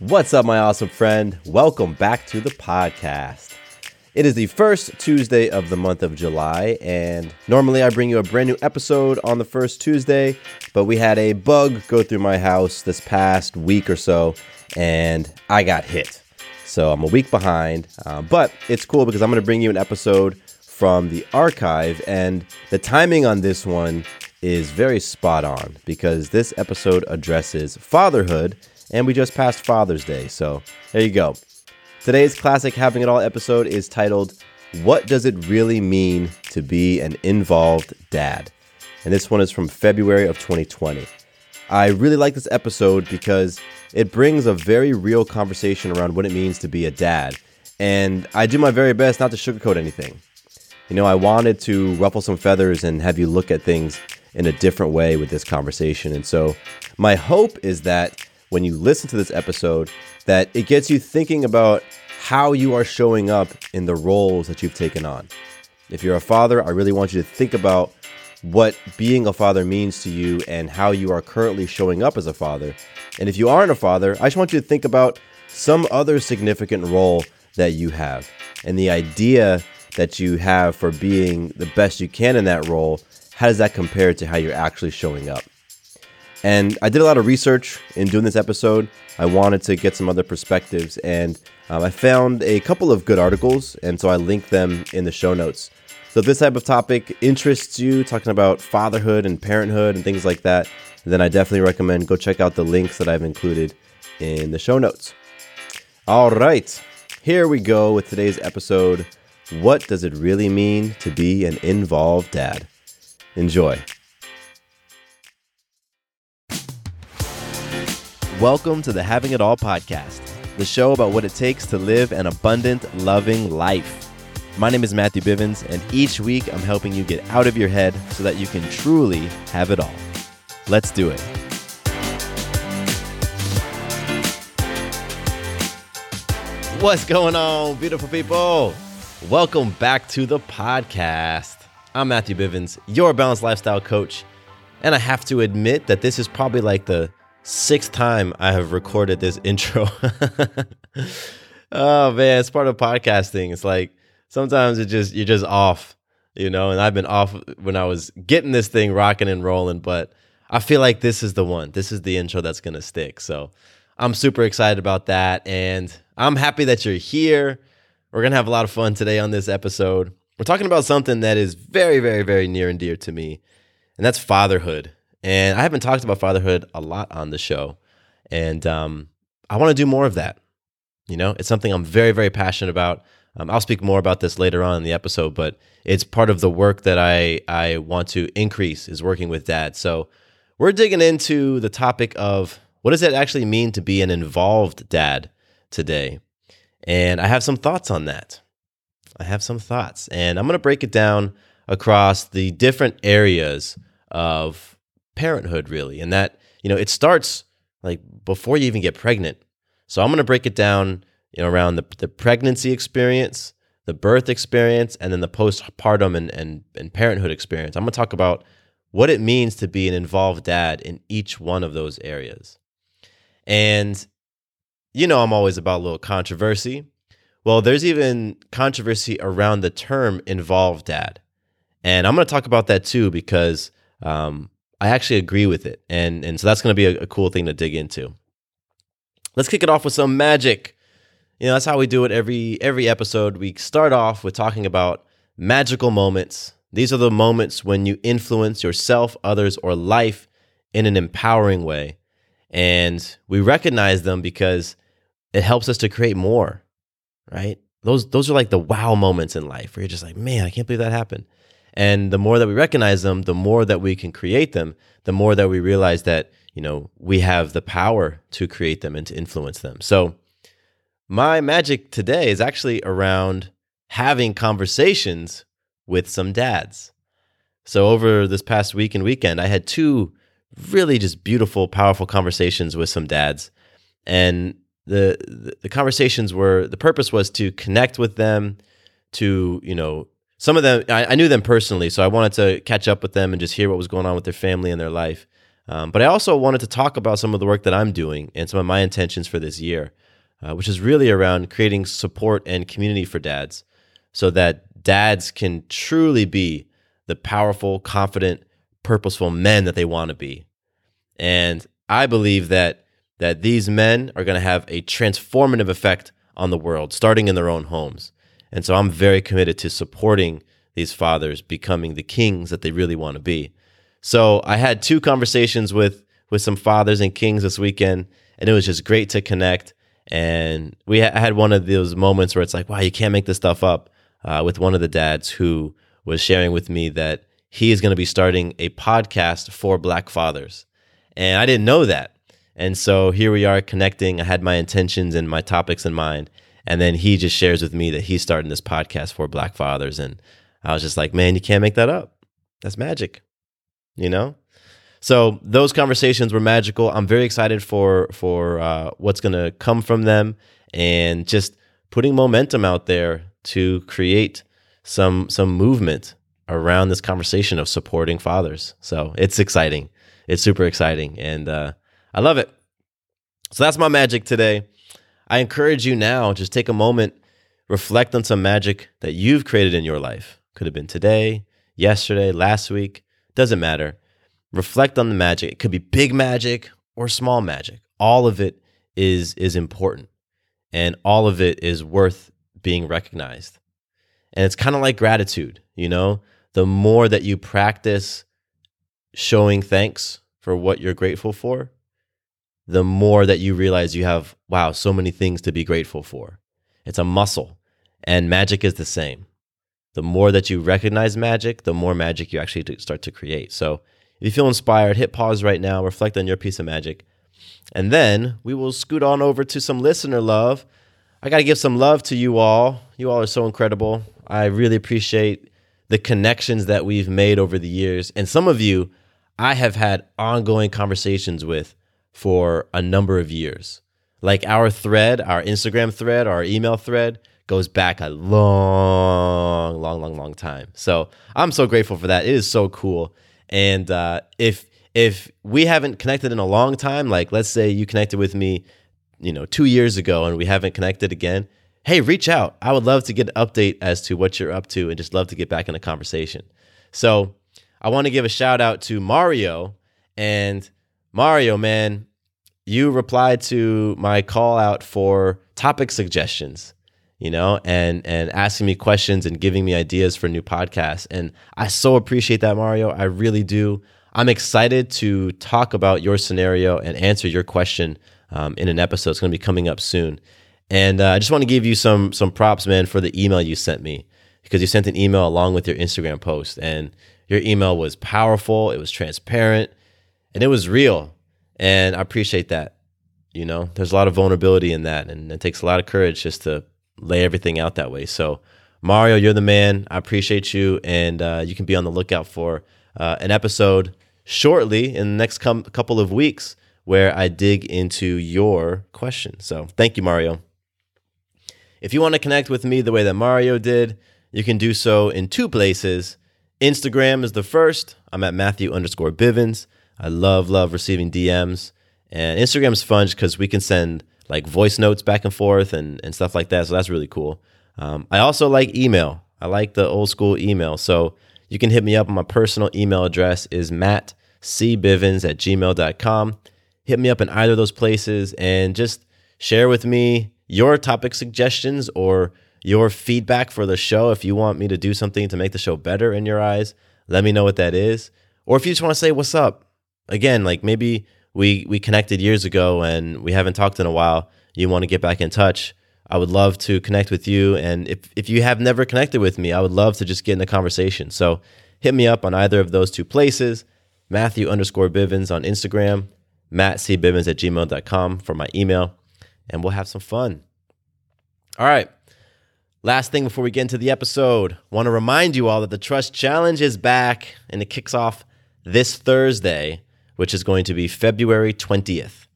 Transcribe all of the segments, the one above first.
What's up, my awesome friend? Welcome back to the podcast. It is the first Tuesday of the month of July, and normally I bring you a brand new episode on the first Tuesday, but we had a bug go through my house this past week or so, and I got hit. So I'm a week behind, uh, but it's cool because I'm going to bring you an episode from the archive, and the timing on this one is very spot on because this episode addresses fatherhood and we just passed Father's Day, so there you go. Today's classic Having It All episode is titled, What Does It Really Mean to Be an Involved Dad? And this one is from February of 2020. I really like this episode because it brings a very real conversation around what it means to be a dad. And I do my very best not to sugarcoat anything. You know, I wanted to ruffle some feathers and have you look at things in a different way with this conversation. And so, my hope is that when you listen to this episode that it gets you thinking about how you are showing up in the roles that you've taken on. If you're a father, I really want you to think about what being a father means to you and how you are currently showing up as a father. And if you aren't a father, I just want you to think about some other significant role that you have and the idea that you have for being the best you can in that role. How does that compare to how you're actually showing up? And I did a lot of research in doing this episode. I wanted to get some other perspectives, and um, I found a couple of good articles, and so I linked them in the show notes. So if this type of topic interests you, talking about fatherhood and parenthood and things like that, then I definitely recommend go check out the links that I've included in the show notes. All right, here we go with today's episode. What does it really mean to be an involved dad? Enjoy. Welcome to the Having It All podcast, the show about what it takes to live an abundant, loving life. My name is Matthew Bivens, and each week I'm helping you get out of your head so that you can truly have it all. Let's do it. What's going on, beautiful people? Welcome back to the podcast. I'm Matthew Bivens, your balanced lifestyle coach, and I have to admit that this is probably like the sixth time I have recorded this intro. oh man, it's part of podcasting. It's like sometimes it just you're just off, you know, and I've been off when I was getting this thing rocking and rolling, but I feel like this is the one. This is the intro that's to stick. So, I'm super excited about that and I'm happy that you're here. We're to have a lot of fun today on this episode. We're talking about something that is very very very near and dear to me, and that's fatherhood. And I haven't talked about fatherhood a lot on the show. And um, I want to do more of that. You know, it's something I'm very, very passionate about. Um, I'll speak more about this later on in the episode, but it's part of the work that I, I want to increase is working with dads. So we're digging into the topic of what does it actually mean to be an involved dad today? And I have some thoughts on that. I have some thoughts, and I'm going to break it down across the different areas of parenthood, really. And that, you know, it starts like before you even get pregnant. So I'm going to break it down, you know, around the, the pregnancy experience, the birth experience, and then the postpartum and, and, and parenthood experience. I'm going to talk about what it means to be an involved dad in each one of those areas. And, you know, I'm always about a little controversy. Well, there's even controversy around the term involved dad. And I'm going to talk about that too because um, I actually agree with it. And, and so that's going to be a, a cool thing to dig into. Let's kick it off with some magic. You know, that's how we do it every every episode. We start off with talking about magical moments. These are the moments when you influence yourself, others, or life in an empowering way. And we recognize them because it helps us to create more, right? Those those are like the wow moments in life where you're just like, man, I can't believe that happened. And the more that we recognize them, the more that we can create them, the more that we realize that, you know, we have the power to create them and to influence them. So my magic today is actually around having conversations with some dads. So over this past week and weekend, I had two really just beautiful, powerful conversations with some dads. And the, the, conversations were the purpose was to connect with them, to, you know, some of them I, I, knew them personally, so I wanted to catch up with them and just hear what was going on with their family and their life. Um, but I also wanted to talk about some of the work that I'm doing and some of my intentions for this year, uh, which is really around creating support and community for dads, so that dads can truly be the powerful, confident, purposeful men that they want to be. And I believe that that these men are going to have a transformative effect on the world, starting in their own homes. And so I'm very committed to supporting these fathers becoming the kings that they really want to be. So I had two conversations with with some fathers and kings this weekend, and it was just great to connect. And we ha- had one of those moments where it's like, wow, you can't make this stuff up. Uh, with one of the dads who was sharing with me that he is going to be starting a podcast for Black fathers, and I didn't know that. And so here we are connecting. I had my intentions and my topics in mind, and then he just shares with me that he's starting this podcast for Black fathers. And I was just like, man, you can't make that up. That's magic, you know? So those conversations were magical. I'm very excited for for uh, what's going to come from them, and just putting momentum out there to create some some movement around this conversation of supporting fathers. So it's exciting. It's super exciting, and uh, I love it. So that's my magic today. I encourage you now, just take a moment, reflect on some magic that you've created in your life. Could have been today, yesterday, last week, doesn't matter. Reflect on the magic. It could be big magic or small magic. All of it is is important and all of it is worth being recognized. And it's kind of like gratitude, you know? The more that you practice showing thanks for what you're grateful for, the more that you realize you have, wow, so many things to be grateful for. It's a muscle, and magic is the same. The more that you recognize magic, the more magic you actually start to create. So if you feel inspired, hit pause right now, reflect on your piece of magic, and then we will scoot on over to some listener love. I got to give some love to you all. You all are so incredible. I really appreciate the connections that we've made over the years. And some of you I have had ongoing conversations with for a number of years. Like our thread, our Instagram thread, our email thread goes back a long, long, long, long time. So I'm so grateful for that. It is so cool. And uh, if if we haven't connected in a long time, like let's say you connected with me, you know, two years ago, and we haven't connected again, hey, reach out. I would love to get an update as to what you're up to, and just love to get back in a conversation. So I want to give a shout out to Mario and Mario, man, you replied to my call out for topic suggestions, you know, and and asking me questions and giving me ideas for new podcasts. And I so appreciate that, Mario. I really do. I'm excited to talk about your scenario and answer your question um, in an episode. It's going to be coming up soon. And uh, I just want to give you some some props, man, for the email you sent me because you sent an email along with your Instagram post, and your email was powerful. It was transparent and it was real. And I appreciate that. You know, there's a lot of vulnerability in that, and it takes a lot of courage just to lay everything out that way. So, Mario, you're the man. I appreciate you, and uh, you can be on the lookout for uh, an episode shortly in the next com- couple of weeks where I dig into your question. So thank you, Mario. If you want to connect with me the way that Mario did, you can do so in two places. Instagram is the first. I'm at Matthew underscore Bivens. I love, love receiving DMs. And Instagram's fun because we can send like voice notes back and forth and, and stuff like that. So that's really cool. Um, I also like email. I like the old school email. So you can hit me up. My personal email address is mattcbivens at gmail.com. Hit me up in either of those places and just share with me your topic suggestions or your feedback for the show. If you want me to do something to make the show better in your eyes, let me know what that is. Or if you just want to say, what's up? Again, like maybe we we connected years ago and we haven't talked in a while. You want to get back in touch. I would love to connect with you. And if, if you have never connected with me, I would love to just get in a conversation. So hit me up on either of those two places. Matthew underscore Bivens on Instagram, mattcbivens at gmail.com for my email, and we'll have some fun. All right. Last thing before we get into the episode, want to remind you all that the Trust Challenge is back and it kicks off this Thursday which is going to be February 20th.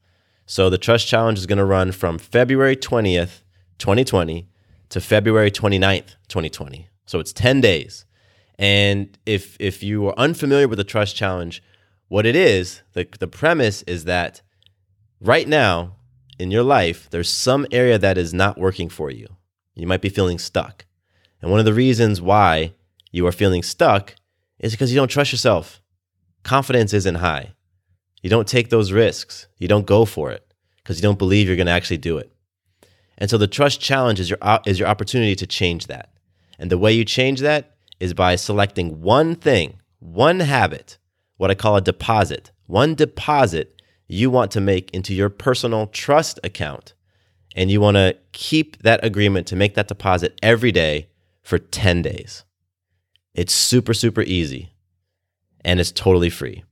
So the Trust Challenge is going to run from February 20th, 2020 to February 29th, 2020. So it's 10 days. And if if you are unfamiliar with the Trust Challenge, what it is, the, the premise is that right now in your life, there's some area that is not working for you. You might be feeling stuck. And one of the reasons why you are feeling stuck is because you don't trust yourself. Confidence isn't high. You don't take those risks. You don't go for it because you don't believe you're going to actually do it. And so the trust challenge is your is your opportunity to change that. And the way you change that is by selecting one thing, one habit, what I call a deposit. One deposit you want to make into your personal trust account. And you want to keep that agreement to make that deposit every day for 10 days. It's super, super easy and it's totally free.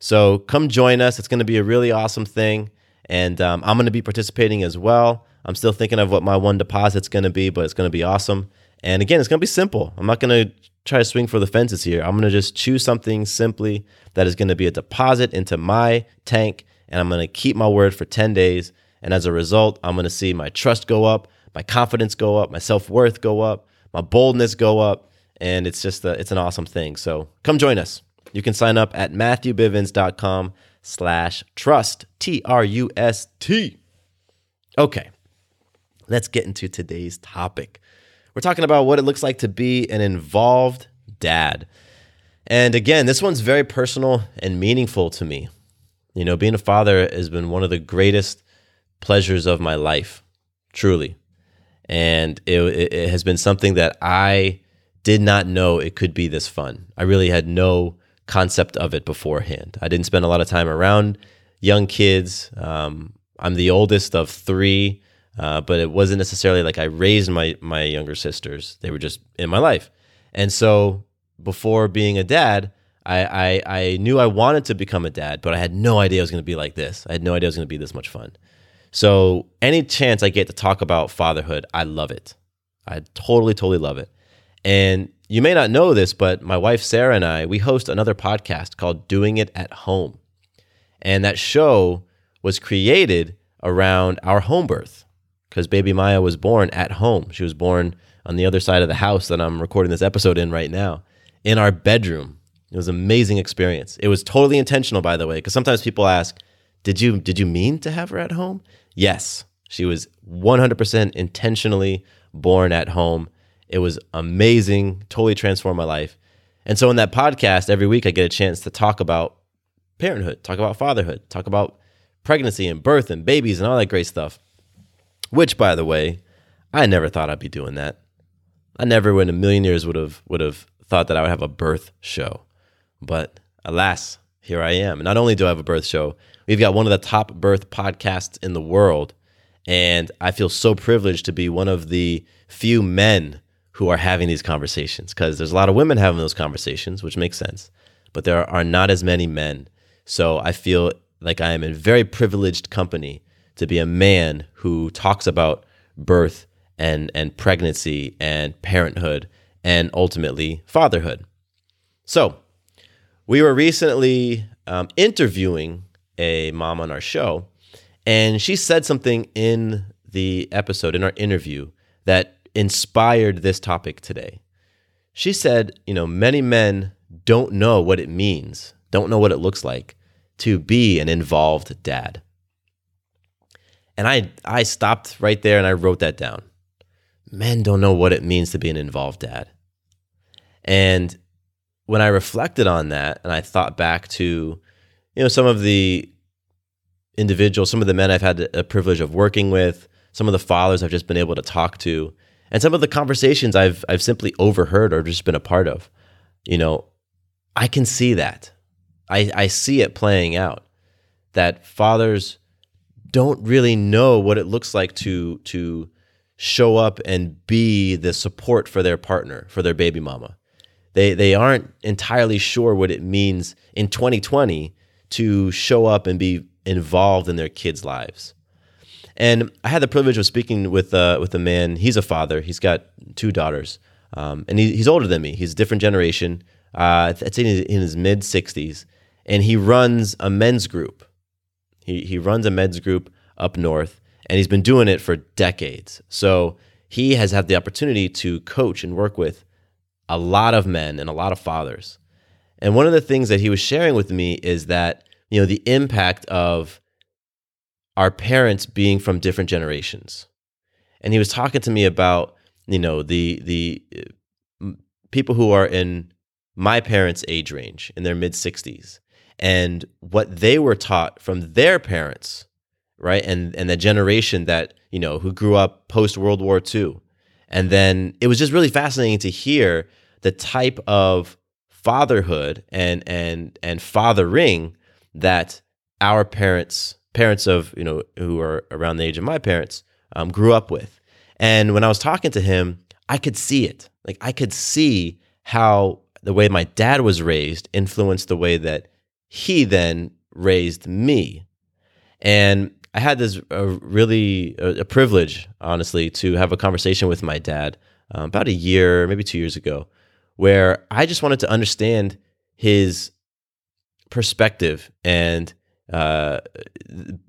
So come join us. It's going to be a really awesome thing. And um, I'm going to be participating as well. I'm still thinking of what my one deposit's going to be, but it's going to be awesome. And again, it's going to be simple. I'm not going to try to swing for the fences here. I'm going to just choose something simply that is going to be a deposit into my tank. And I'm going to keep my word for 10 days. And as a result, I'm going to see my trust go up, my confidence go up, my self worth go up, my boldness go up. And it's just, a, it's an awesome thing. So come join us. You can sign up at matthewbivens.com slash trust, T-R-U-S-T. Okay, let's get into today's topic. We're talking about what it looks like to be an involved dad. And again, this one's very personal and meaningful to me. You know, being a father has been one of the greatest pleasures of my life, truly. And it, it, has been something that I did not know it could be this fun. I really had no concept of it beforehand. I didn't spend a lot of time around young kids. Um, I'm the oldest of three, uh, but it wasn't necessarily like I raised my my younger sisters. They were just in my life, and so before being a dad, I, I, I knew I wanted to become a dad, but I had no idea it was going to be like this. I had no idea it was going to be this much fun. So any chance I get to talk about fatherhood, I love it. I totally, totally love it. And you may not know this, but my wife Sarah and I, we host another podcast called Doing It at Home. And that show was created around our home birth because baby Maya was born at home. She was born on the other side of the house that I'm recording this episode in right now, in our bedroom. It was an amazing experience. It was totally intentional, by the way, because sometimes people ask, "Did you did you mean to have her at home?" Yes, she was 100% intentionally born at home it was amazing, totally transformed my life. And so in that podcast, every week I get a chance to talk about parenthood, talk about fatherhood, talk about pregnancy and birth and babies and all that great stuff. Which, by the way, I never thought I'd be doing that. I never in a million years would have would have thought that I would have a birth show. But alas, here I am. Not only do I have a birth show, we've got one of the top birth podcasts in the world. And I feel so privileged to be one of the few men who are having these conversations because there's a lot of women having those conversations, which makes sense, but there are not as many men. So I feel like I am in very privileged company to be a man who talks about birth and and pregnancy and parenthood and ultimately fatherhood. So, we were recently um, interviewing a mom on our show, and she said something in the episode, in our interview, that inspired this topic today. She said, you know, many men don't know what it means, don't know what it looks like to be an involved dad. And I I stopped right there and I wrote that down. Men don't know what it means to be an involved dad. And when I reflected on that and I thought back to you know some of the individuals, some of the men I've had a privilege of working with, some of the fathers I've just been able to talk to, and some of the conversations I've I've simply overheard or just been a part of. You know, I can see that. I, I see it playing out. That fathers don't really know what it looks like to to show up and be the support for their partner, for their baby mama. They they aren't entirely sure what it means in 2020 to show up and be involved in their kids' lives. And I had the privilege of speaking with uh, with a man. He's a father. He's got two daughters, um, and he, he's older than me. He's a different generation. Uh, I'd say in his, in his mid 60s, and he runs a men's group. He he runs a men's group up north, and he's been doing it for decades. So he has had the opportunity to coach and work with a lot of men and a lot of fathers. And one of the things that he was sharing with me is that you know the impact of our parents being from different generations. And he was talking to me about, you know, the the uh, people who are in my parents' age range in their mid 60s and what they were taught from their parents, right? And and the generation that, you know, who grew up post World War II. And then it was just really fascinating to hear the type of fatherhood and and and fathering that our parents parents of you know who are around the age of my parents um, grew up with. And when i was talking to him i could see it. Like i could see how the way my dad was raised influenced the way that he then raised me. And i had this uh, really a, a, privilege honestly to have a conversation with my dad um, about a year maybe two years ago where i just wanted to understand his perspective and uh,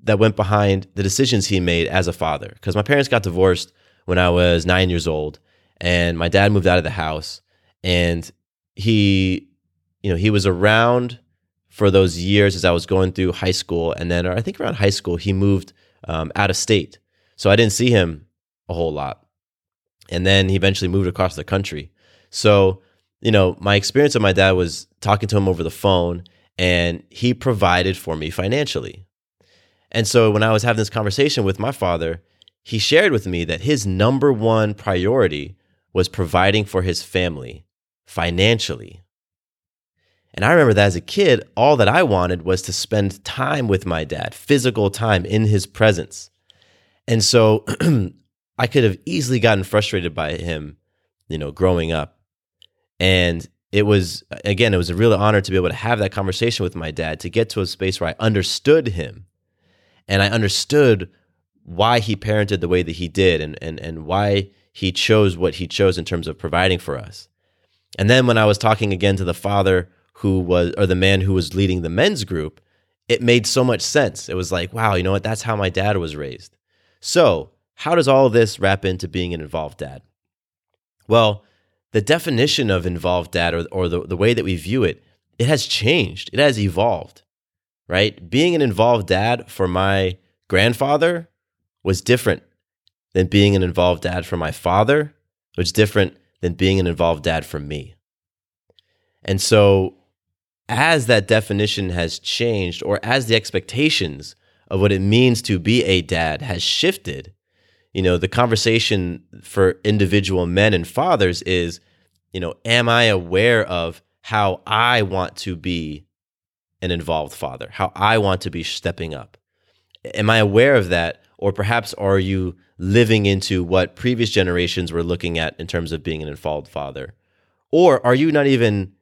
that went behind the decisions he made as a father. Because my parents got divorced when I was nine years old, and my dad moved out of the house, and he, you know, he was around for those years as I was going through high school, and then I think around high school he moved um, out of state, so I didn't see him a whole lot, and then he eventually moved across the country. So, you know, my experience with my dad was talking to him over the phone and he provided for me financially. And so when I was having this conversation with my father, he shared with me that his number one priority was providing for his family financially. And I remember that as a kid, all that I wanted was to spend time with my dad, physical time in his presence. And so I could have easily gotten frustrated by him, you know, growing up. And it was again it was a real honor to be able to have that conversation with my dad to get to a space where i understood him and i understood why he parented the way that he did and and, and why he chose what he chose in terms of providing for us. And then when i was talking again to the father who was or the man who was leading the men's group it made so much sense. It was like wow you know what? That's how my dad was raised. So how does all this wrap into being an involved dad? Well the definition of involved dad or, or the, the way that we view it, it has changed. It has evolved, right? Being an involved dad for my grandfather was different than being an involved dad for my father, which is different than being an involved dad for me. And so, as that definition has changed, or as the expectations of what it means to be a dad has shifted, you know, the conversation for individual men and fathers is, you know, am I aware of how I want to be an involved father, how I want to be stepping up? Am I aware of that? Or perhaps are you living into what previous generations were looking at in terms of being an involved father? Or are you not even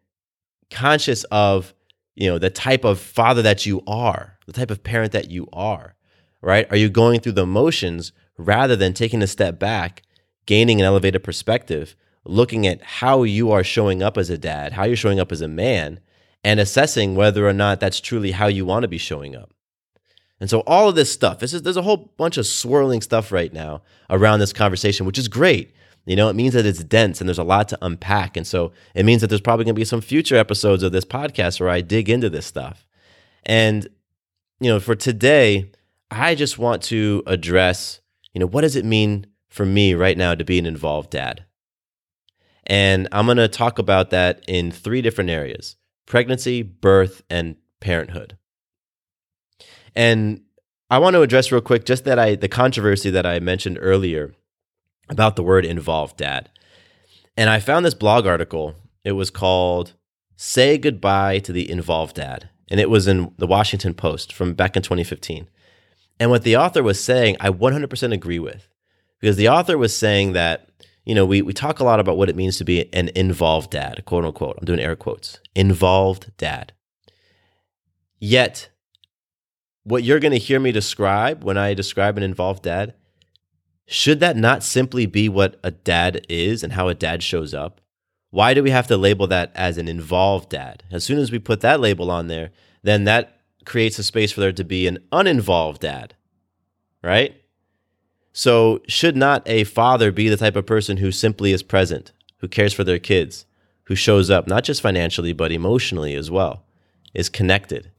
conscious of, you know, the type of father that you are, the type of parent that you are, right? Are you going through the motions rather than taking a step back, gaining an elevated perspective, looking at how you are showing up as a dad, how you're showing up as a man, and assessing whether or not that's truly how you want to be showing up. And so all of this stuff, this is, there's a whole bunch of swirling stuff right now around this conversation, which is great. You know, it means that it's dense and there's a lot to unpack. And so it means that there's probably going to be some future episodes of this podcast where I dig into this stuff. And, you know, for today, I just want to address, you know, what does it mean for me right now to be an involved dad? And I'm going to talk about that in three different areas pregnancy, birth, and parenthood. And I want to address real quick just that I the controversy that I mentioned earlier about the word involved dad. And I found this blog article. It was called Say Goodbye to the Involved Dad. And it was in the Washington Post from back in 2015. And what the author was saying, I 100% agree with. Because the author was saying that, you know, we, we talk a lot about what it means to be an involved dad, quote unquote. I'm doing air quotes. Involved dad. Yet, what you're going to hear me describe when I describe an involved dad, should that not simply be what a dad is and how a dad shows up? Why do we have to label that as an involved dad? As soon as we put that label on there, then that creates a space for there to be an uninvolved dad, right? So, should not a father be the type of person who simply is present, who cares for their kids, who shows up, not just financially, but emotionally as well, is connected,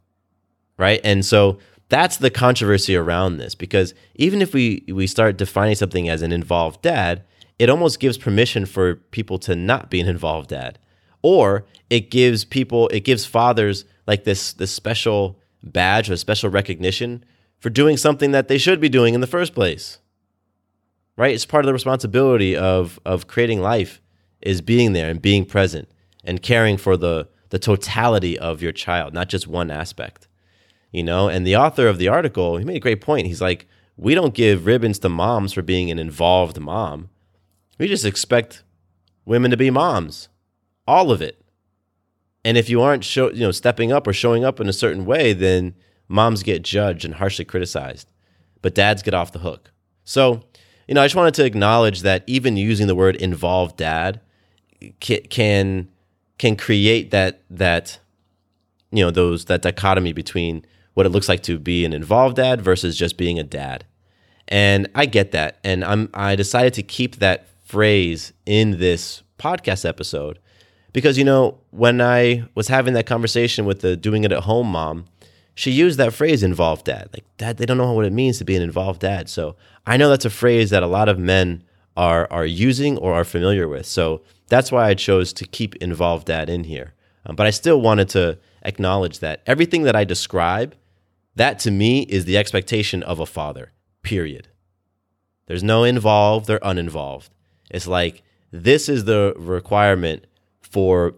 right? And so, that's the controversy around this because even if we we start defining something as an involved dad, it almost gives permission for people to not be an involved dad. Or it gives people it gives fathers like this this special badge or special recognition for doing something that they should be doing in the first place. Right? It's part of the responsibility of of creating life is being there and being present and caring for the the totality of your child, not just one aspect. You know and the author of the article he made a great point. He's like we don't give ribbons to moms for being an involved mom. We just expect women to be moms. All of it and if you aren't show, you know stepping up or showing up in a certain way then moms get judged and harshly criticized but dads get off the hook so you know i just wanted to acknowledge that even using the word involved dad can can create that that you know those that dichotomy between what it looks like to be an involved dad versus just being a dad. And I get that. And I'm I decided to keep that phrase in this podcast episode because you know, when I was having that conversation with the doing it at home mom, she used that phrase involved dad. Like dad, they don't know what it means to be an involved dad. So I know that's a phrase that a lot of men are are using or are familiar with. So that's why I chose to keep involved dad in here. Um, but I still wanted to acknowledge that everything that I describe that to me is the expectation of a father, period. There's no involved or uninvolved. It's like this is the requirement for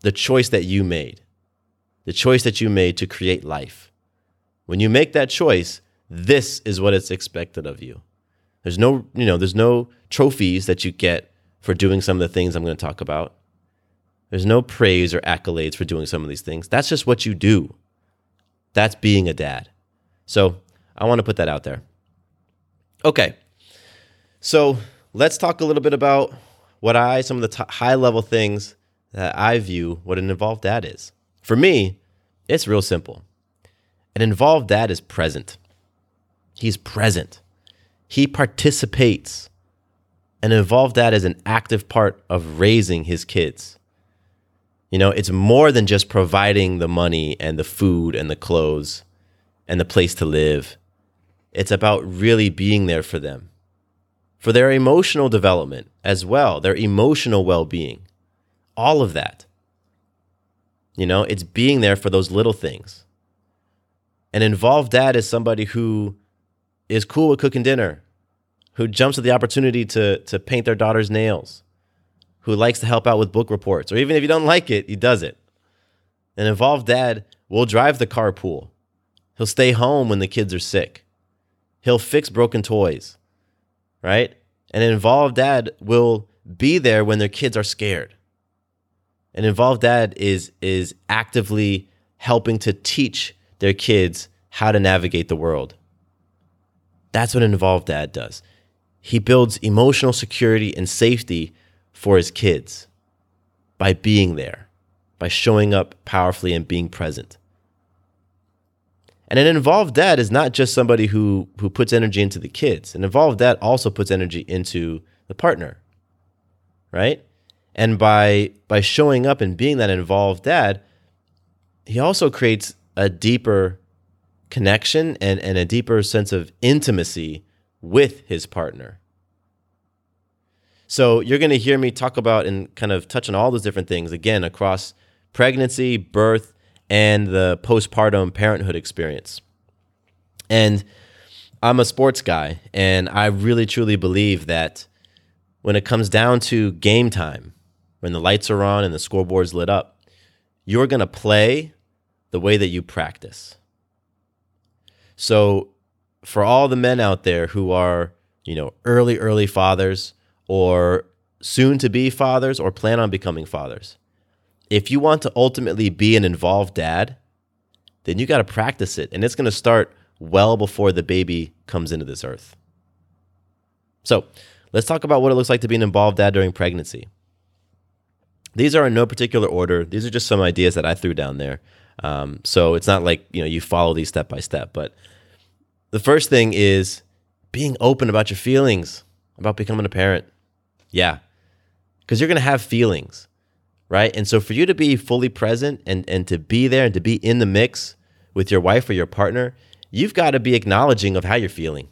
the choice that you made, the choice that you made to create life. When you make that choice, this is what it's expected of you. There's no, you know, there's no trophies that you get for doing some of the things I'm going to talk about. There's no praise or accolades for doing some of these things. That's just what you do. That's being a dad. So I want to put that out there. Okay. So let's talk a little bit about what I, some of the t- high level things that I view what an involved dad is. For me, it's real simple. An involved dad is present. He's present. He participates. An involved dad is an active part of raising his kids. You know, it's more than just providing the money and the food and the clothes and the place to live. It's about really being there for them, for their emotional development as well, their emotional well being, all of that. You know, it's being there for those little things. An involved dad is somebody who is cool with cooking dinner, who jumps at the opportunity to, to paint their daughter's nails, who likes to help out with book reports, or even if you don't like it, he does it. An involved dad will drive the carpool. He'll stay home when the kids are sick. He'll fix broken toys, right? An involved dad will be there when their kids are scared. An involved dad is is actively helping to teach their kids how to navigate the world. That's what an involved dad does. He builds emotional security and safety for his kids by being there by showing up powerfully and being present. And an involved dad is not just somebody who who puts energy into the kids. An involved dad also puts energy into the partner. Right? And by by showing up and being that involved dad, he also creates a deeper connection and, and a deeper sense of intimacy with his partner. So you're going to hear me talk about and kind of touch on all those different things again across pregnancy, birth, and the postpartum parenthood experience. And I'm a sports guy, and I really truly believe that when it comes down to game time, when the lights are on and the scoreboard's lit up, you're going to play the way that you practice. So, for all the men out there who are, you know, early, early fathers or soon to be fathers or plan on becoming fathers, if you want to ultimately be an involved dad, then you got to practice it. And it's going to start well before the baby comes into this earth. So let's talk about what it looks like to be an involved dad during pregnancy. These are in no particular order. These are just some ideas that I threw down there. Um, so it's not like you know you follow these step by step. But the first thing is being open about your feelings about becoming a parent. Yeah, because you're to have feelings right? And so for you to be fully present and, and to be there and to be in the mix with your wife or your partner, you've got to be acknowledging of how you're feeling.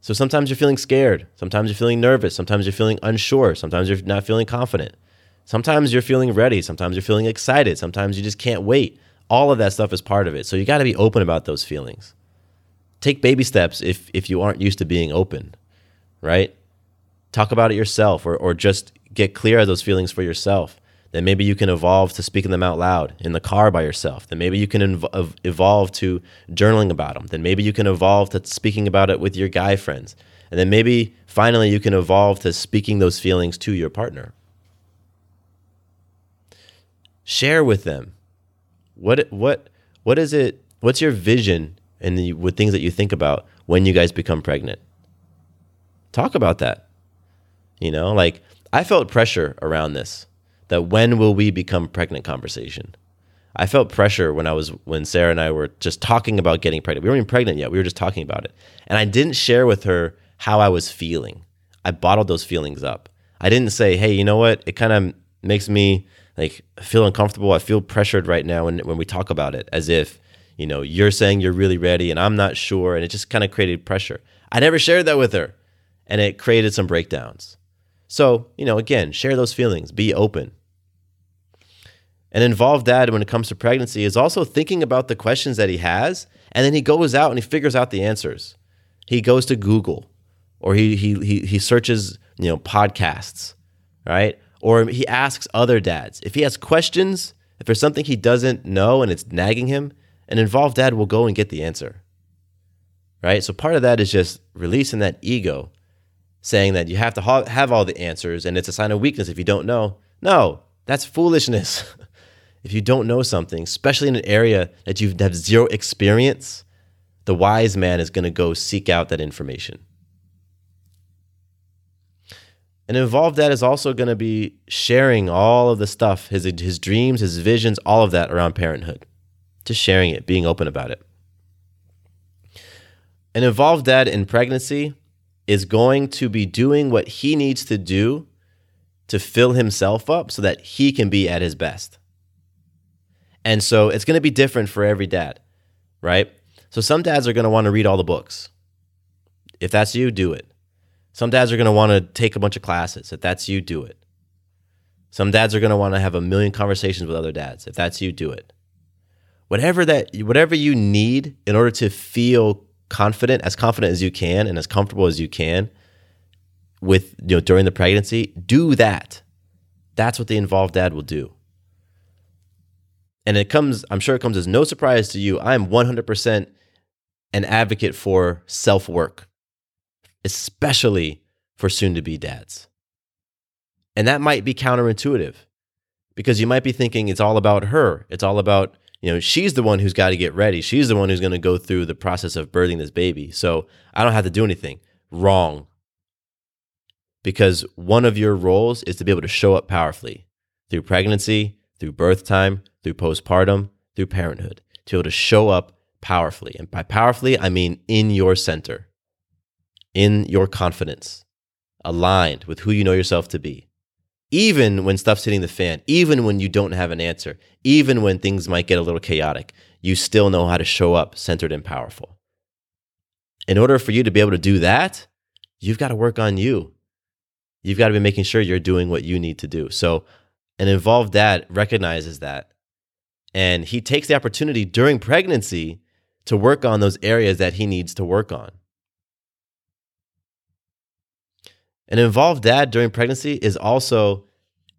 So sometimes you're feeling scared, sometimes you're feeling nervous, sometimes you're feeling unsure, sometimes you're not feeling confident. Sometimes you're feeling ready, sometimes you're feeling excited, sometimes you just can't wait. All of that stuff is part of it. So you got to be open about those feelings. Take baby steps if if you aren't used to being open, right? Talk about it yourself or or just get clear of those feelings for yourself then maybe you can evolve to speaking them out loud in the car by yourself. Then maybe you can ev- evolve to journaling about them. Then maybe you can evolve to speaking about it with your guy friends. And then maybe finally you can evolve to speaking those feelings to your partner. Share with them. What what what is it? What's your vision and the with things that you think about when you guys become pregnant? Talk about that. You know, like I felt pressure around this that when will we become pregnant conversation. I felt pressure when I was when Sarah and I were just talking about getting pregnant. We weren't even pregnant yet. We were just talking about it. And I didn't share with her how I was feeling. I bottled those feelings up. I didn't say, "Hey, you know what? It kind of makes me like feel uncomfortable. I feel pressured right now when when we talk about it as if, you know, you're saying you're really ready and I'm not sure and it just kind of created pressure. I never shared that with her and it created some breakdowns. So, you know, again, share those feelings, be open. An involved dad, when it comes to pregnancy, is also thinking about the questions that he has, and then he goes out and he figures out the answers. He goes to Google, or he he he, he searches you know podcasts, right? Or he asks other dads if he has questions. If there's something he doesn't know and it's nagging him, an involved dad will go and get the answer. Right? So part of that is just releasing that ego, saying that you have to ha- have all the answers and it's a sign of weakness if you don't know. No, that's foolishness. if you don't know something, especially in an area that you have zero experience, the wise man is going to go seek out that information. And involved that is also going to be sharing all of the stuff, his, his dreams, his visions, all of that around parenthood. Just sharing it, being open about it. An involved dad in pregnancy is going to be doing what he needs to do to fill himself up so that he can be at his best. And so it's going to be different for every dad, right? So some dads are going to want to read all the books. If that's you, do it. Some dads are going to want to take a bunch of classes. If that's you, do it. Some dads are going to want to have a million conversations with other dads. If that's you, do it. Whatever that whatever you need in order to feel confident, as confident as you can and as comfortable as you can with you know during the pregnancy, do that. That's what the involved dad will do and it comes, I'm sure it comes as no surprise to you. I'm 100% an advocate for self work, especially for soon to be dads. And that might be counterintuitive because you might be thinking it's all about her. It's all about, you know, she's the one who's got to get ready. She's the one who's going to go through the process of birthing this baby. So I don't have to do anything. Wrong. Because one of your roles is to be able to show up powerfully through pregnancy, through birth time, through postpartum, through parenthood, to be able to show up powerfully. And by powerfully, I mean in your center, in your confidence, aligned with who you know yourself to be. Even when stuff's hitting the fan, even when you don't have an answer, even when things might get a little chaotic, you still know how to show up centered and powerful. In order for you to be able to do that, you've got to work on you. You've got to be making sure you're doing what you need to do. So, an involved dad recognizes that. And he takes the opportunity during pregnancy to work on those areas that he needs to work on. An involved dad during pregnancy is also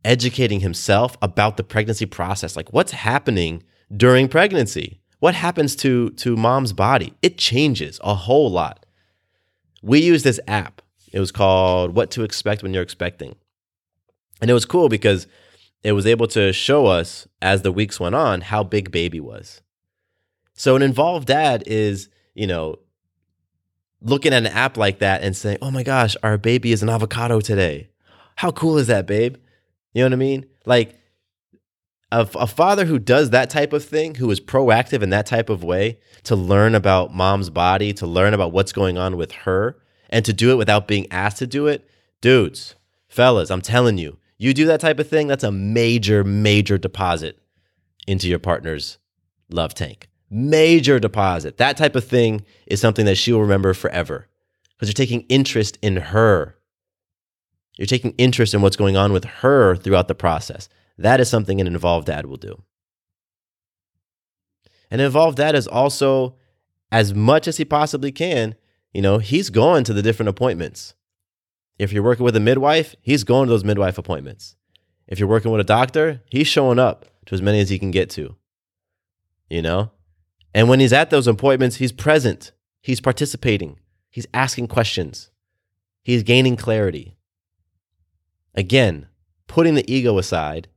educating himself about the pregnancy process. Like what's happening during pregnancy? What happens to, to mom's body? It changes a whole lot. We use this app. It was called What to Expect When You're Expecting. And it was cool because it was able to show us as the weeks went on how big baby was. So an involved dad is, you know, looking at an app like that and saying, "Oh my gosh, our baby is an avocado today. How cool is that, babe?" You know what I mean? Like a, a father who does that type of thing, who is proactive in that type of way to learn about mom's body, to learn about what's going on with her, and to do it without being asked to do it, dudes, fellas, I'm telling you, you do that type of thing, that's a major, major deposit into your partner's love tank major deposit. That type of thing is something that she will remember forever because you're taking interest in her. You're taking interest in what's going on with her throughout the process. That is something an involved dad will do. An involved dad is also, as much as he possibly can, you know, he's going to the different appointments. If you're working with a midwife, he's going to those midwife appointments. If you're working with a doctor, he's showing up to as many as he can get to. You know? And when he's at those appointments, he's present, he's participating, he's asking questions, he's gaining clarity. Again, putting the ego aside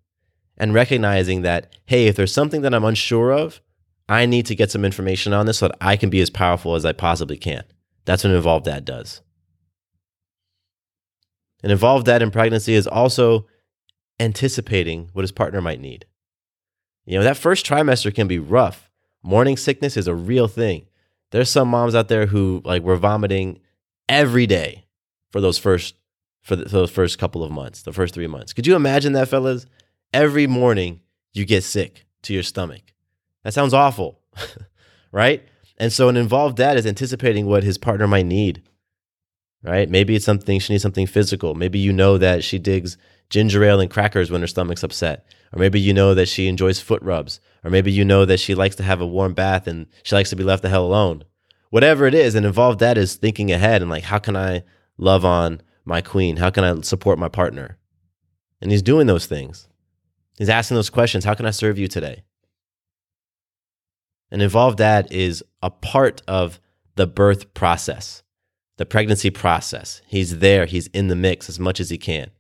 and recognizing that, hey, if there's something that I'm unsure of, I need to get some information on this so that I can be as powerful as I possibly can. That's what an involved dad does. An involved dad in pregnancy is also anticipating what his partner might need. You know, that first trimester can be rough morning sickness is a real thing. There's some moms out there who like were vomiting every day for those first for, the, for those first couple of months, the first three months. Could you imagine that, fellas? Every morning you get sick to your stomach. That sounds awful, right? And so an involved dad is anticipating what his partner might need, right? Maybe it's something she needs something physical. Maybe you know that she digs ginger ale and crackers when her stomach's upset. Or maybe you know that she enjoys foot rubs. Or maybe you know that she likes to have a warm bath and she likes to be left the hell alone. Whatever it is, and involved that is thinking ahead and like, how can I love on my queen? How can I support my partner? And he's doing those things. He's asking those questions. How can I serve you today? An involved dad is a part of the birth process, the pregnancy process. He's there, he's in the mix as much as he can.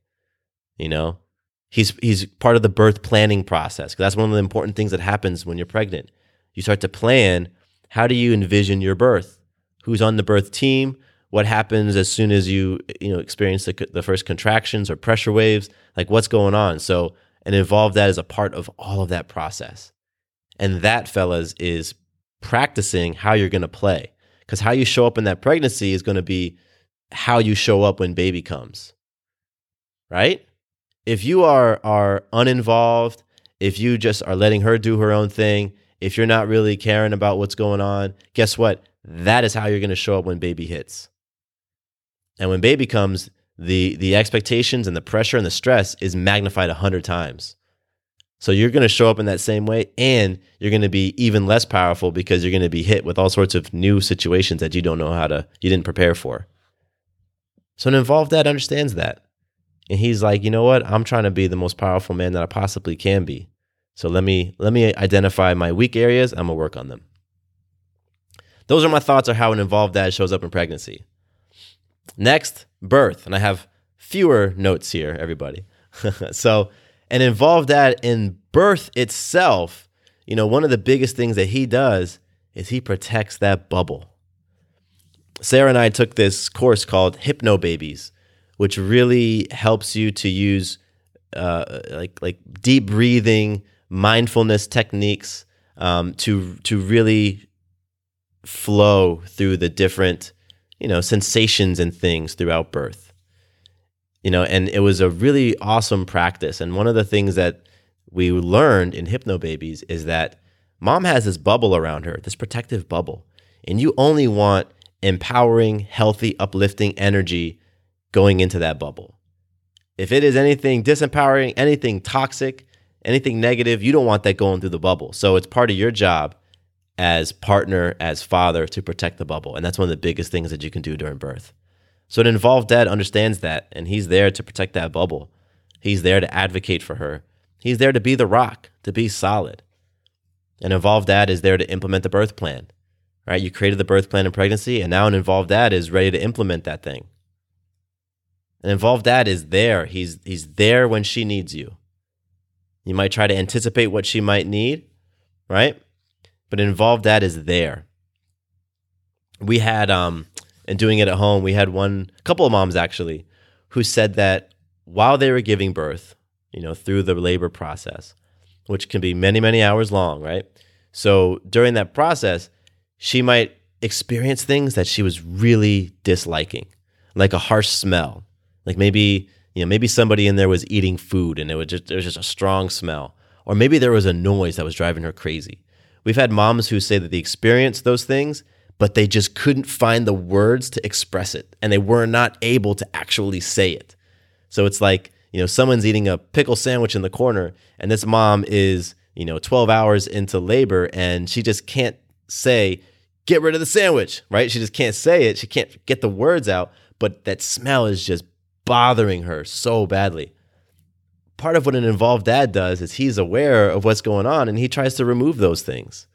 You know, he's he's part of the birth planning process because that's one of the important things that happens when you're pregnant. You start to plan how do you envision your birth? Who's on the birth team? What happens as soon as you you know experience the, the first contractions or pressure waves? Like what's going on? So and involve that as a part of all of that process. And that, fellas, is practicing how you're going to play. Because how you show up in that pregnancy is going to be how you show up when baby comes. Right? If you are are uninvolved, if you just are letting her do her own thing, if you're not really caring about what's going on, guess what? That is how you're going to show up when baby hits. And when baby comes, the the expectations and the pressure and the stress is magnified a hundred times. So you're going to show up in that same way, and you're going to be even less powerful because you're going to be hit with all sorts of new situations that you don't know how to, you didn't prepare for. So an involved dad understands that. And he's like, you know what? I'm trying to be the most powerful man that I possibly can be. So let me let me identify my weak areas. I'm gonna work on them. Those are my thoughts on how an involved dad shows up in pregnancy. Next, birth. And I have fewer notes here, everybody. so an involved dad in birth itself, you know, one of the biggest things that he does is he protects that bubble. Sarah and I took this course called Hypnobabies which really helps you to use uh, like like deep breathing, mindfulness techniques um, to to really flow through the different you know sensations and things throughout birth. You know and it was a really awesome practice. And one of the things that we learned in hypnobabies is that mom has this bubble around her this protective bubble. And you only want empowering healthy uplifting energy going into that bubble if it is anything disempowering anything toxic anything negative you don't want that going through the bubble so it's part of your job as partner, as father to protect the bubble. And that's one of the biggest things that you can do during birth. So an involved dad understands that and he's there to protect that bubble. He's there to advocate for her. He's there to be the rock, to be solid. An involved dad is there to implement the birth plan. Right? You created the birth plan in pregnancy and now an involved dad is ready to implement that thing. An involved dad is there. He's he's there when she needs you. You might try to anticipate what she might need, right? but involved dad is there. We had um and doing it at home, we had one couple of moms actually who said that while they were giving birth, you know, through the labor process, which can be many, many hours long, right? So during that process, she might experience things that she was really disliking, like a harsh smell. Like maybe, you know, maybe somebody in there was eating food and it was just there was just a strong smell. Or maybe there was a noise that was driving her crazy. We've had moms who say that they experienced those things, but they just couldn't find the words to express it and they were not able to actually say it. So it's like, you know, someone's eating a pickle sandwich in the corner and this mom is, you know, 12 hours into labor and she just can't say, get rid of the sandwich, right? She just can't say it. She can't get the words out, but that smell is just bothering her so badly part of what an involved dad does is he's aware of what's going on and he tries to remove those things.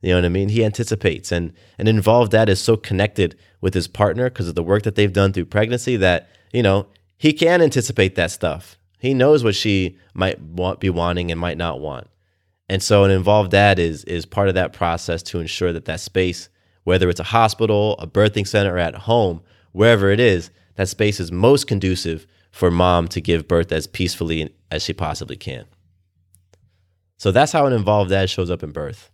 You know what I mean? He anticipates. And an involved dad is so connected with his partner because of the work that they've done through pregnancy that, you know, he can anticipate that stuff. He knows what she might want, be wanting and might not want. And so an involved dad is is part of that process to ensure that that space, whether it's a hospital, a birthing center, or at home, wherever it is, that space is most conducive for mom to give birth as peacefully as she possibly can. So that's how an involved dad shows up in birth.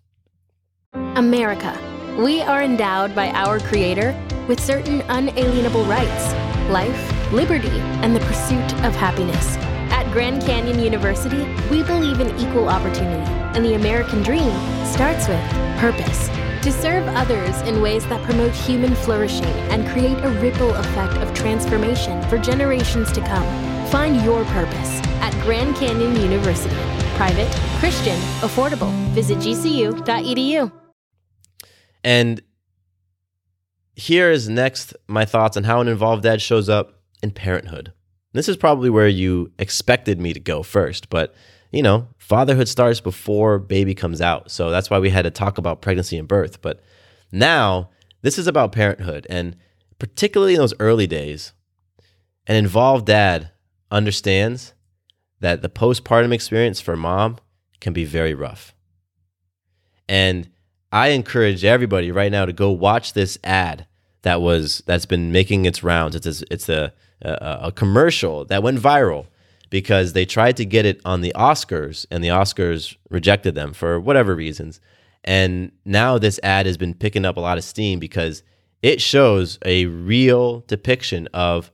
America. We are endowed by our Creator with certain unalienable rights life, liberty, and the pursuit of happiness. At Grand Canyon University, we believe in equal opportunity, and the American dream starts with purpose to serve others in ways that promote human flourishing and create a ripple effect of transformation for generations to come. Find your purpose at Grand Canyon University. Private, Christian, affordable. Visit gcu.edu. And here is next my thoughts on how an involved dad shows up in parenthood. This is probably where you expected me to go first, but you know, fatherhood starts before baby comes out. So that's why we had to talk about pregnancy and birth. But now this is about parenthood. And particularly in those early days, an involved dad understands that the postpartum experience for mom can be very rough. And I encourage everybody right now to go watch this ad that was that's been making its rounds. It's a, it's a, a, a commercial that went viral because they tried to get it on the Oscars and the Oscars rejected them for whatever reasons. And now this ad has been picking up a lot of steam because it shows a real depiction of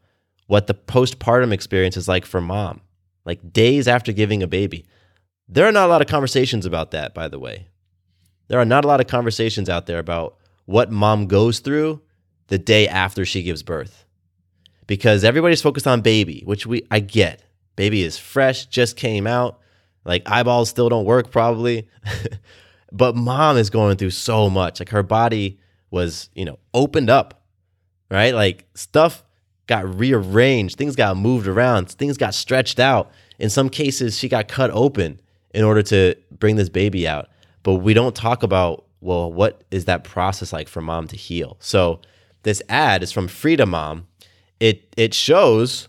what the postpartum experience is like for mom, like days after giving a baby. There are not a lot of conversations about that, by the way. There are not a lot of conversations out there about what mom goes through the day after she gives birth. Because everybody's focused on baby, which we I get. Baby is fresh, just came out. Like eyeballs still don't work probably. but mom is going through so much. Like her body was, you know, opened up, right? Like stuff got rearranged, things got moved around, things got stretched out. In some cases, she got cut open in order to bring this baby out. But we don't talk about, well, what is that process like for mom to heal? So this ad is from Frida Mom. It it shows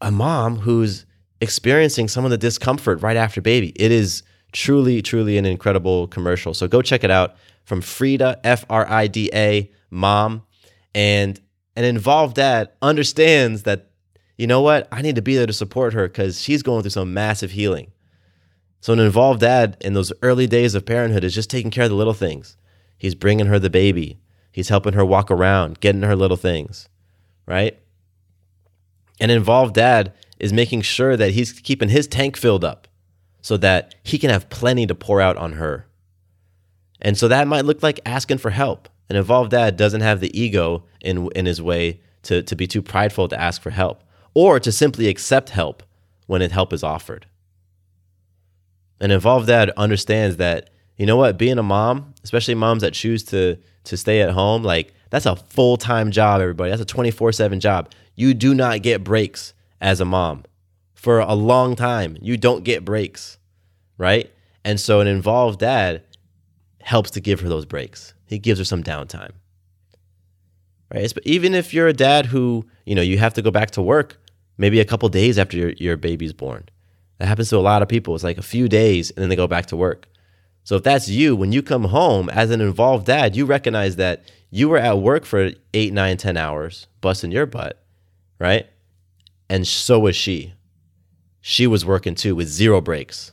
a mom who's experiencing some of the discomfort right after baby. It is truly, truly an incredible commercial. So go check it out from Frida, F R I D A, mom. And an involved dad understands that, you know what, I need to be there to support her because she's going through some massive healing. So, an involved dad in those early days of parenthood is just taking care of the little things. He's bringing her the baby, he's helping her walk around, getting her little things, right? An involved dad is making sure that he's keeping his tank filled up so that he can have plenty to pour out on her. And so that might look like asking for help. An involved dad doesn't have the ego in, in his way to, to be too prideful to ask for help or to simply accept help when help is offered. An involved dad understands that, you know what, being a mom, especially moms that choose to, to stay at home, like that's a full time job, everybody. That's a 24 7 job. You do not get breaks as a mom. For a long time, you don't get breaks, right? And so an involved dad helps to give her those breaks. He gives her some downtime. Right? But even if you're a dad who, you know, you have to go back to work maybe a couple days after your, your baby's born. That happens to a lot of people. It's like a few days and then they go back to work. So if that's you, when you come home as an involved dad, you recognize that you were at work for eight, nine, ten hours, busting your butt, right? And so was she. She was working too with zero breaks.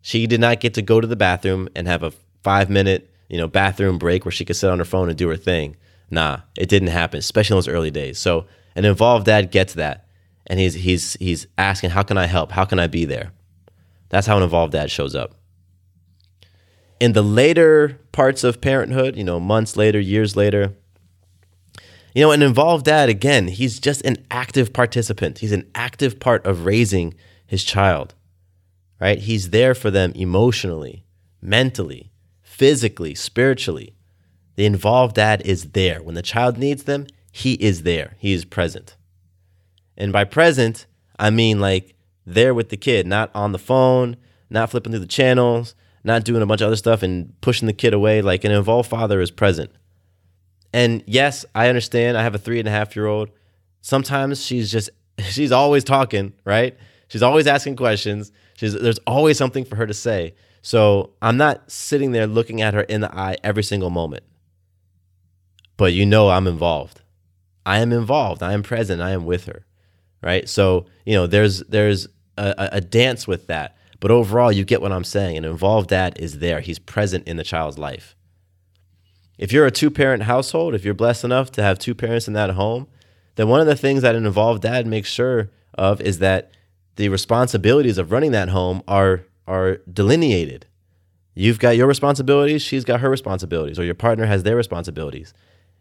She did not get to go to the bathroom and have a five minute, you know, bathroom break where she could sit on her phone and do her thing. Nah, it didn't happen, especially in those early days. So an involved dad gets that. And he's he's he's asking, how can I help? How can I be there? That's how an involved dad shows up. In the later parts of parenthood, you know, months later, years later, you know, an involved dad, again, he's just an active participant. He's an active part of raising his child, right? He's there for them emotionally, mentally, physically, spiritually. The involved dad is there. When the child needs them, he is there. He is present. And by present, I mean like there with the kid, not on the phone, not flipping through the channels, not doing a bunch of other stuff and pushing the kid away. Like an involved father is present. And yes, I understand. I have a three and a half year old. Sometimes she's just, she's always talking, right? She's always asking questions. She's, there's always something for her to say. So I'm not sitting there looking at her in the eye every single moment. But you know, I'm involved. I am involved. I am present. I am with her. Right. So, you know, there's, there's a, a dance with that. But overall, you get what I'm saying. An involved dad is there, he's present in the child's life. If you're a two parent household, if you're blessed enough to have two parents in that home, then one of the things that an involved dad makes sure of is that the responsibilities of running that home are are delineated. You've got your responsibilities, she's got her responsibilities, or your partner has their responsibilities.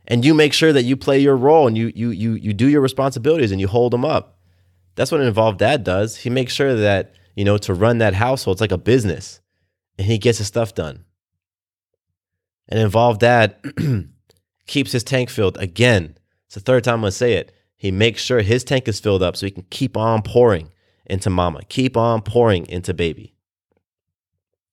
And you make sure that you play your role and you you you you do your responsibilities and you hold them up. That's what an involved dad does. He makes sure that, you know, to run that household, it's like a business. And he gets his stuff done. An involved dad keeps his tank filled. Again, it's the third time I'm gonna say it. He makes sure his tank is filled up so he can keep on pouring into mama, keep on pouring into baby.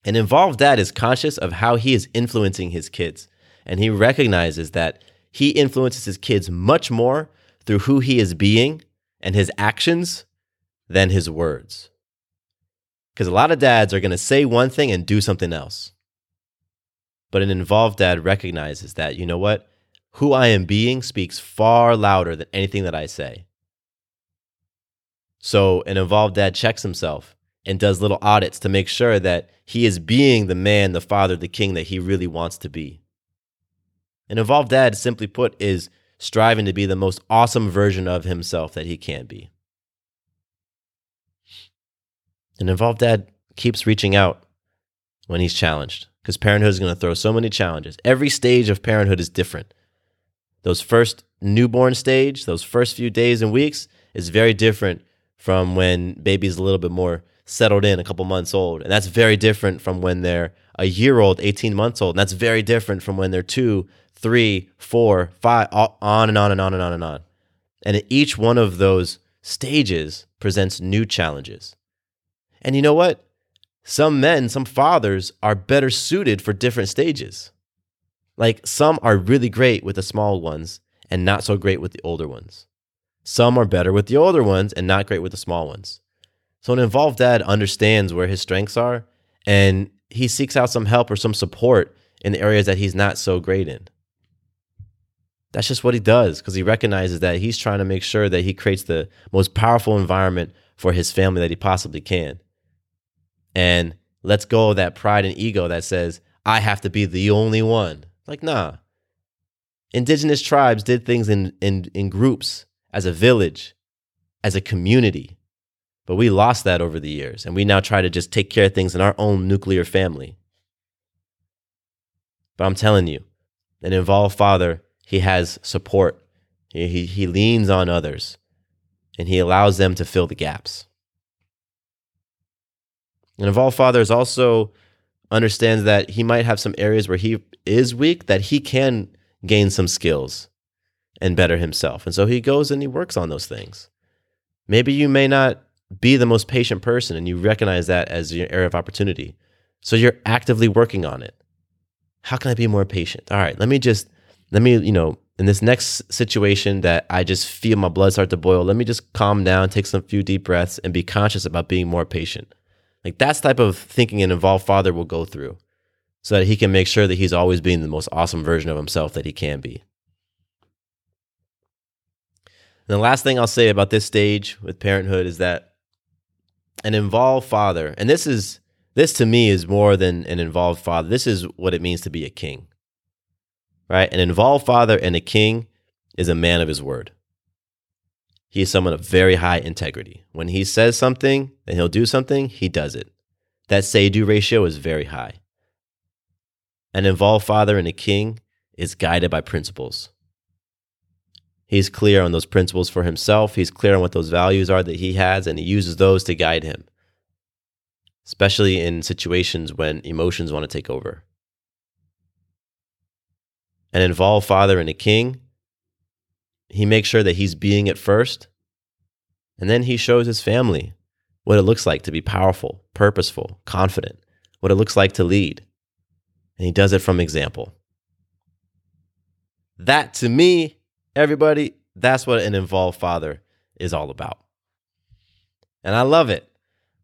An involved dad is conscious of how he is influencing his kids, and he recognizes that he influences his kids much more through who he is being and his actions than his words. Because a lot of dads are going to say one thing and do something else. But an involved dad recognizes that, you know what? Who I am being speaks far louder than anything that I say. So an involved dad checks himself and does little audits to make sure that he is being the man, the father, the king that he really wants to be. An involved dad, simply put, is striving to be the most awesome version of himself that he can be. An involved dad keeps reaching out when he's challenged because parenthood is going to throw so many challenges. Every stage of parenthood is different. Those first newborn stage, those first few days and weeks is very different from when baby's a little bit more settled in, a couple months old. And that's very different from when they're a year old, 18 months old. And that's very different from when they're two, three, four, five, on and on and on and on and on. And each one of those stages presents new challenges. And you know what? Some men, some fathers are better suited for different stages. Like some are really great with the small ones and not so great with the older ones. Some are better with the older ones and not great with the small ones. So an involved dad understands where his strengths are and he seeks out some help or some support in the areas that he's not so great in. That's just what he does because he recognizes that he's trying to make sure that he creates the most powerful environment for his family that he possibly can. And let's go of that pride and ego that says, I have to be the only one. Like, nah. Indigenous tribes did things in, in, in groups, as a village, as a community. But we lost that over the years, and we now try to just take care of things in our own nuclear family. But I'm telling you, an involved father, he has support. He, he, he leans on others, and he allows them to fill the gaps. An involved father is also understands that he might have some areas where he is weak that he can gain some skills and better himself. And so he goes and he works on those things. Maybe you may not be the most patient person and you recognize that as your area of opportunity. So you're actively working on it. How can I be more patient? All right, let me just, let me, you know, in this next situation that I just feel my blood start to boil, let me just calm down, take some few deep breaths, and be conscious about being more patient. Like that's type of thinking an involved father will go through so that he can make sure that he's always being the most awesome version of himself that he can be. And the last thing I'll say about this stage with parenthood is that an involved father, and this is this to me is more than an involved father. This is what it means to be a king. Right? An involved father and a king is a man of his word. He is someone of very high integrity. When he says something and he'll do something, he does it. That say do ratio is very high. An involved father and a king is guided by principles. He's clear on those principles for himself. He's clear on what those values are that he has, and he uses those to guide him, especially in situations when emotions want to take over. An involved father and a king he makes sure that he's being it first. And then he shows his family what it looks like to be powerful, purposeful, confident, what it looks like to lead. And he does it from example. That to me, everybody, that's what an involved father is all about. And I love it.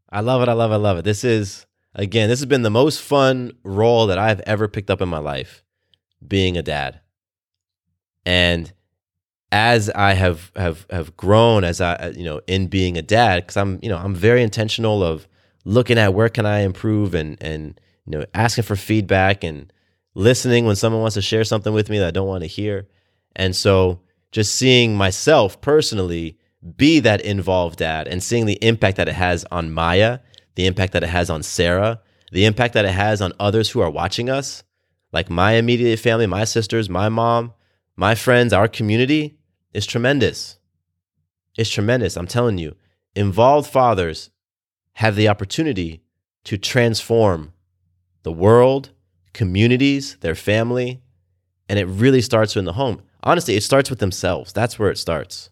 I love it. I love it. I love it. This is, again, this has been the most fun role that I've ever picked up in my life being a dad. And as I have have have grown as I you know in being a dad because I'm you know I'm very intentional of looking at where can I improve and and you know asking for feedback and listening when someone wants to share something with me that I don't want to hear. And so just seeing myself personally be that involved dad and seeing the impact that it has on Maya the impact that it has on Sarah the impact that it has on others who are watching us like my immediate family my sisters my mom my friends our community is tremendous. It's tremendous. I'm telling you, involved fathers have the opportunity to transform the world, communities, their family, and it really starts in the home. Honestly, it starts with themselves. That's where it starts.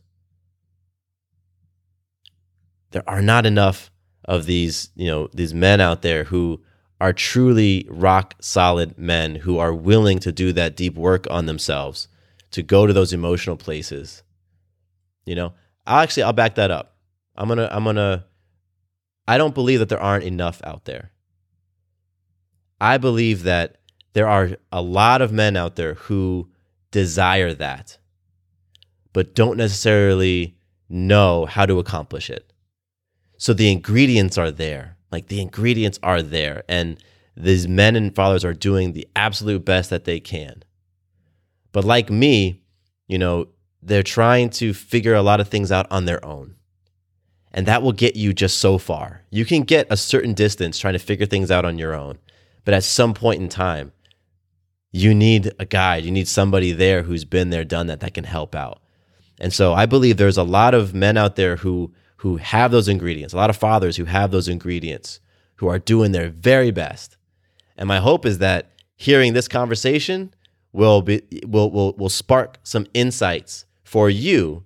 There are not enough of these, you know, these men out there who are truly rock solid men who are willing to do that deep work on themselves to go to those emotional places. You know, I'll actually I'll back that up. I'm gonna I'm gonna I don't believe that there aren't enough out there. I believe that there are a lot of men out there who desire that, but don't necessarily know how to accomplish it. So the ingredients are there. Like the ingredients are there. And these men and fathers are doing the absolute best that they can. But like me, you know, they're trying to figure a lot of things out on their own. And that will get you just so far. You can get a certain distance trying to figure things out on your own. But at some point in time, you need a guide. You need somebody there who's been there, done that, that can help out. And so I believe there's a lot of men out there who who have those ingredients, a lot of fathers who have those ingredients, who are doing their very best. And my hope is that hearing this conversation will be will will will spark some insights for you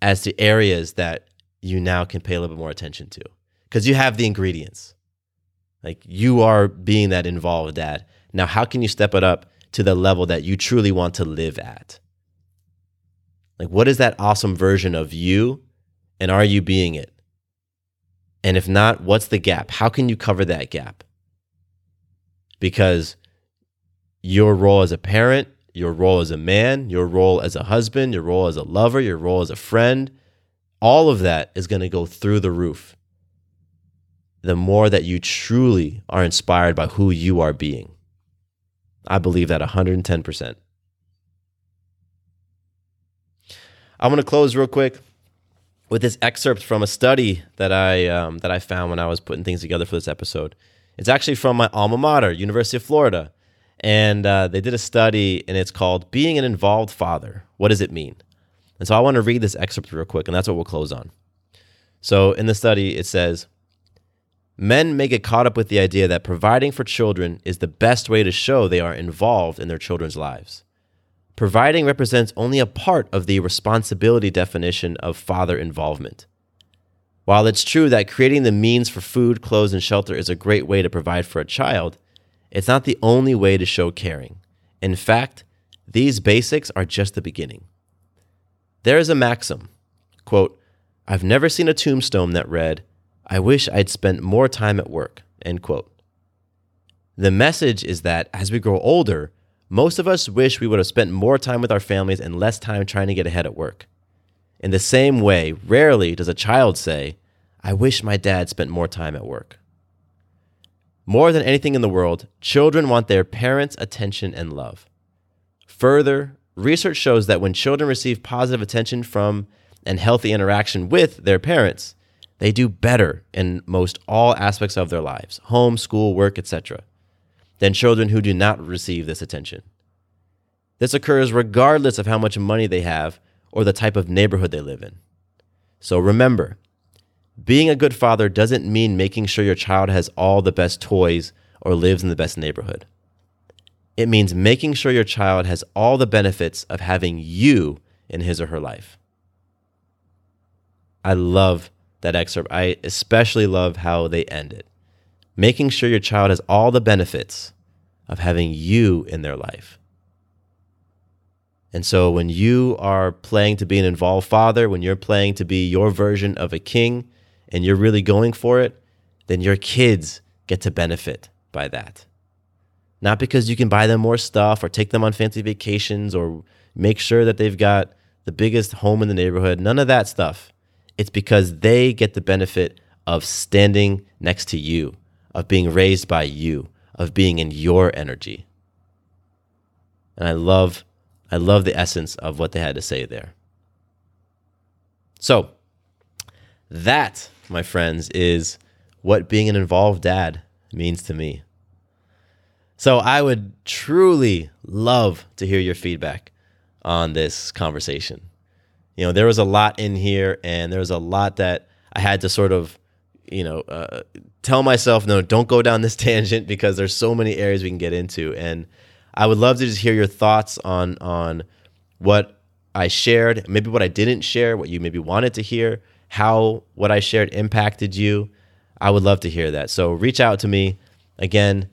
as to areas that you now can pay a little bit more attention to because you have the ingredients. Like you are being that involved dad. Now, how can you step it up to the level that you truly want to live at? Like, what is that awesome version of you? And are you being it? And if not, what's the gap? How can you cover that gap? Because your role as a parent, your role as a man, your role as a husband, your role as a lover, your role as a friend, all of that is going to go through the roof. the more that you truly are inspired by who you are being. I believe that 110%. I want to close real quick with this excerpt from a study that I um, that I found when I was putting things together for this episode. It's actually from my alma mater, University of Florida, and uh, they did a study, and it's called "Being an Involved Father." What does it mean? And so I want to read this excerpt real quick, and that's what we'll close on. So in the study, it says. Men may get caught up with the idea that providing for children is the best way to show they are involved in their children's lives. Providing represents only a part of the responsibility definition of father involvement. While it's true that creating the means for food, clothes, and shelter is a great way to provide for a child, it's not the only way to show caring. In fact, these basics are just the beginning. There is a maxim, quote, I've never seen a tombstone that read, I wish I'd spent more time at work, end quote. The message is that as we grow older, most of us wish we would have spent more time with our families and less time trying to get ahead at work. In the same way, rarely does a child say, I wish my dad spent more time at work. More than anything in the world, children want their parents' attention and love. Further, research shows that when children receive positive attention from and healthy interaction with their parents, they do better in most all aspects of their lives home, school, work, etc than children who do not receive this attention. This occurs regardless of how much money they have or the type of neighborhood they live in. So remember, being a good father doesn't mean making sure your child has all the best toys or lives in the best neighborhood. It means making sure your child has all the benefits of having you in his or her life. I love that excerpt. I especially love how they end it making sure your child has all the benefits of having you in their life. And so when you are playing to be an involved father, when you're playing to be your version of a king and you're really going for it, then your kids get to benefit by that. Not because you can buy them more stuff or take them on fancy vacations or make sure that they've got the biggest home in the neighborhood, none of that stuff. It's because they get the benefit of standing next to you of being raised by you, of being in your energy. And I love I love the essence of what they had to say there. So, that, my friends, is what being an involved dad means to me. So, I would truly love to hear your feedback on this conversation. You know, there was a lot in here, and there was a lot that I had to sort of you know, uh, tell myself, no, don't go down this tangent because there's so many areas we can get into. And I would love to just hear your thoughts on on what I shared, maybe what I didn't share, what you maybe wanted to hear, how what I shared impacted you. I would love to hear that. So reach out to me again,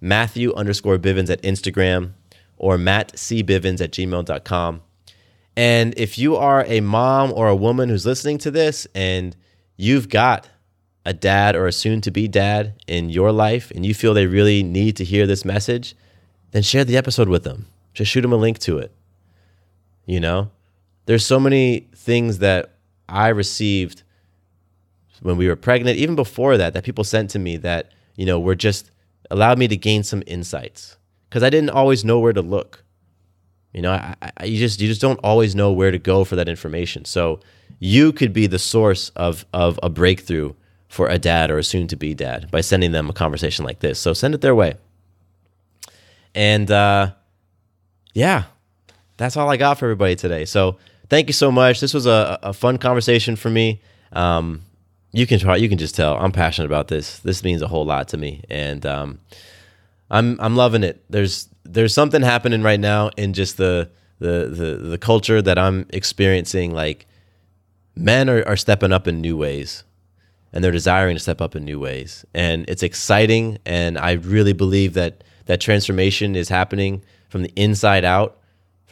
Matthew underscore Bivens at Instagram or Matt C. Bivens at gmail.com. And if you are a mom or a woman who's listening to this and you've got a dad or a soon to be dad in your life and you feel they really need to hear this message, then share the episode with them. Just shoot them a link to it. You know, there's so many things that I received when we were pregnant, even before that, that people sent to me that, you know, were just allowed me to gain some insights because I didn't always know where to look. You know, I, I, you just you just don't always know where to go for that information. So you could be the source of of a breakthrough for a dad or a soon to be dad by sending them a conversation like this. So send it their way. And uh, yeah, that's all I got for everybody today. So thank you so much. This was a, a fun conversation for me. Um, you can try, you can just tell I'm passionate about this. This means a whole lot to me, and um, I'm I'm loving it. There's there's something happening right now in just the the the, the culture that I'm experiencing. Like men are, are stepping up in new ways and they're desiring to step up in new ways. And it's exciting. And I really believe that that transformation is happening from the inside out,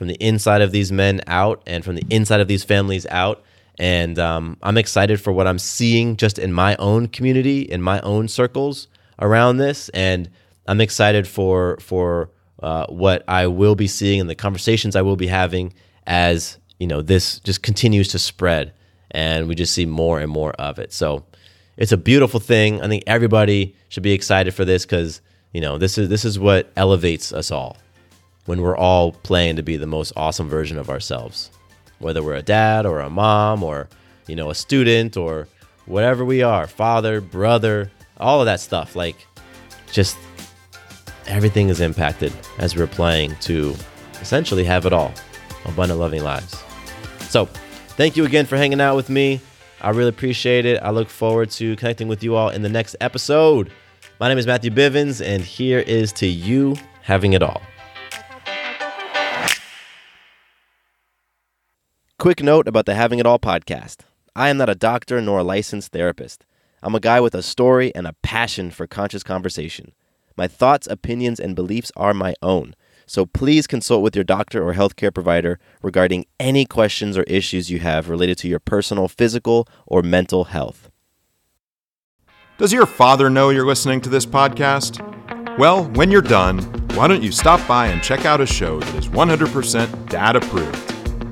from the inside of these men out, and from the inside of these families out. And um, I'm excited for what I'm seeing just in my own community, in my own circles around this. And I'm excited for for uh, what I will be seeing and the conversations I will be having as you know this just continues to spread and we just see more and more of it. So it's a beautiful thing. I think everybody should be excited for this because you know this is this is what elevates us all when we're all playing to be the most awesome version of ourselves, whether we're a dad or a mom or you know a student or whatever we are, father, brother, all of that stuff. Like just everything is impacted as we're playing to essentially have it all abundant loving lives. So, thank you again for hanging out with me. I really appreciate it. I look forward to connecting with you all in the next episode. My name is Matthew Bivens, and here is to you having it all. Quick note about the Having It All podcast I am not a doctor nor a licensed therapist. I'm a guy with a story and a passion for conscious conversation. My thoughts, opinions, and beliefs are my own. So please consult with your doctor or healthcare provider regarding any questions or issues you have related to your personal physical or mental health. Does your father know you're listening to this podcast? Well, when you're done, why don't you stop by and check out a show that is 100% dad approved